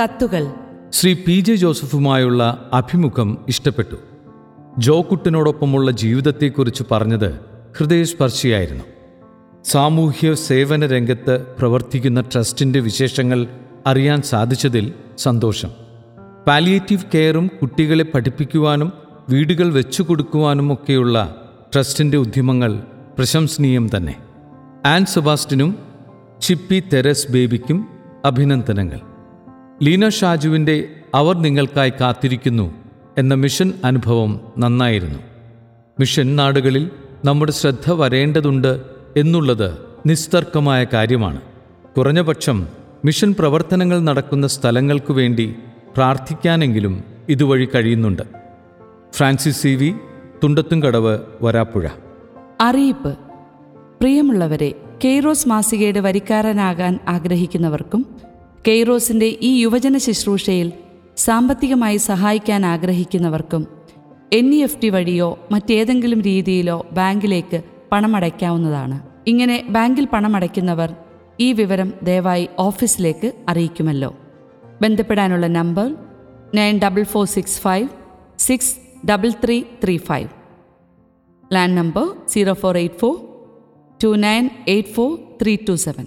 കത്തുകൾ. Shri P J ജോസഫുമായുള്ള അഭിമുഖം ഇഷ്ടപ്പെട്ടു. ജോക്കുട്ടനോടൊപ്പമുള്ള ജീവിതത്തെക്കുറിച്ച് പറഞ്ഞത് ഹൃദയസ്പർശിയായിരുന്നു. സാമൂഹ്യ സേവന രംഗത്ത് പ്രവർത്തിക്കുന്ന ട്രസ്റ്റിന്റെ വിശേഷങ്ങൾ അറിയാൻ സാധിച്ചതിൽ സന്തോഷം. പാലിയേറ്റീവ് കെയറും കുട്ടികളെ പഠിപ്പിക്കുവാനും വീടുകൾ വെച്ചു കൊടുക്കുവാനുമൊക്കെയുള്ള ട്രസ്റ്റിന്റെ ഉദ്യമങ്ങൾ പ്രശംസനീയം തന്നെ. ആൻ സെബാസ്റ്റിനും ചിപ്പി തെരസ് ബേബിക്കും അഭിനന്ദനങ്ങൾ. ലീന ഷാജുവിന്റെ അവർ നിങ്ങൾക്കായി കാത്തിരിക്കുന്നു എന്ന മിഷൻ അനുഭവം നന്നായിരുന്നു. മിഷൻ നാടുകളിൽ നമ്മുടെ ശ്രദ്ധ വരേണ്ടതുണ്ട് എന്നുള്ളത് നിസ്തർക്കമായ കാര്യമാണ്. കുറഞ്ഞപക്ഷം മിഷൻ പ്രവർത്തനങ്ങൾ നടക്കുന്ന സ്ഥലങ്ങൾക്കു വേണ്ടി പ്രാർത്ഥിക്കാനെങ്കിലും ഇതുവഴി കഴിയുന്നുണ്ട്. Francis C V Thundathumkadavu Varapuzha. അറിയിപ്പ്. പ്രിയമുള്ളവരെ കെയ്റോസ് മാസികയുടെ വരിക്കാരനാകാൻ ആഗ്രഹിക്കുന്നവർക്കും കെയ്റോസിന്റെ ഈ യുവജന ശുശ്രൂഷയിൽ സാമ്പത്തികമായി സഹായിക്കാൻ ആഗ്രഹിക്കുന്നവർക്കും എൻ ഇ എഫ് ടി വഴിയോ മറ്റേതെങ്കിലും രീതിയിലോ ബാങ്കിലേക്ക് പണമടയ്ക്കാവുന്നതാണ്. ഇങ്ങനെ ബാങ്കിൽ പണമടയ്ക്കുന്നവർ ഈ വിവരം ദയവായി ഓഫീസിലേക്ക് അറിയിക്കുമല്ലോ. ബന്ധപ്പെടാനുള്ള number nine double four six five six double three three five. Land number zero four eight four two nine eight four three two seven.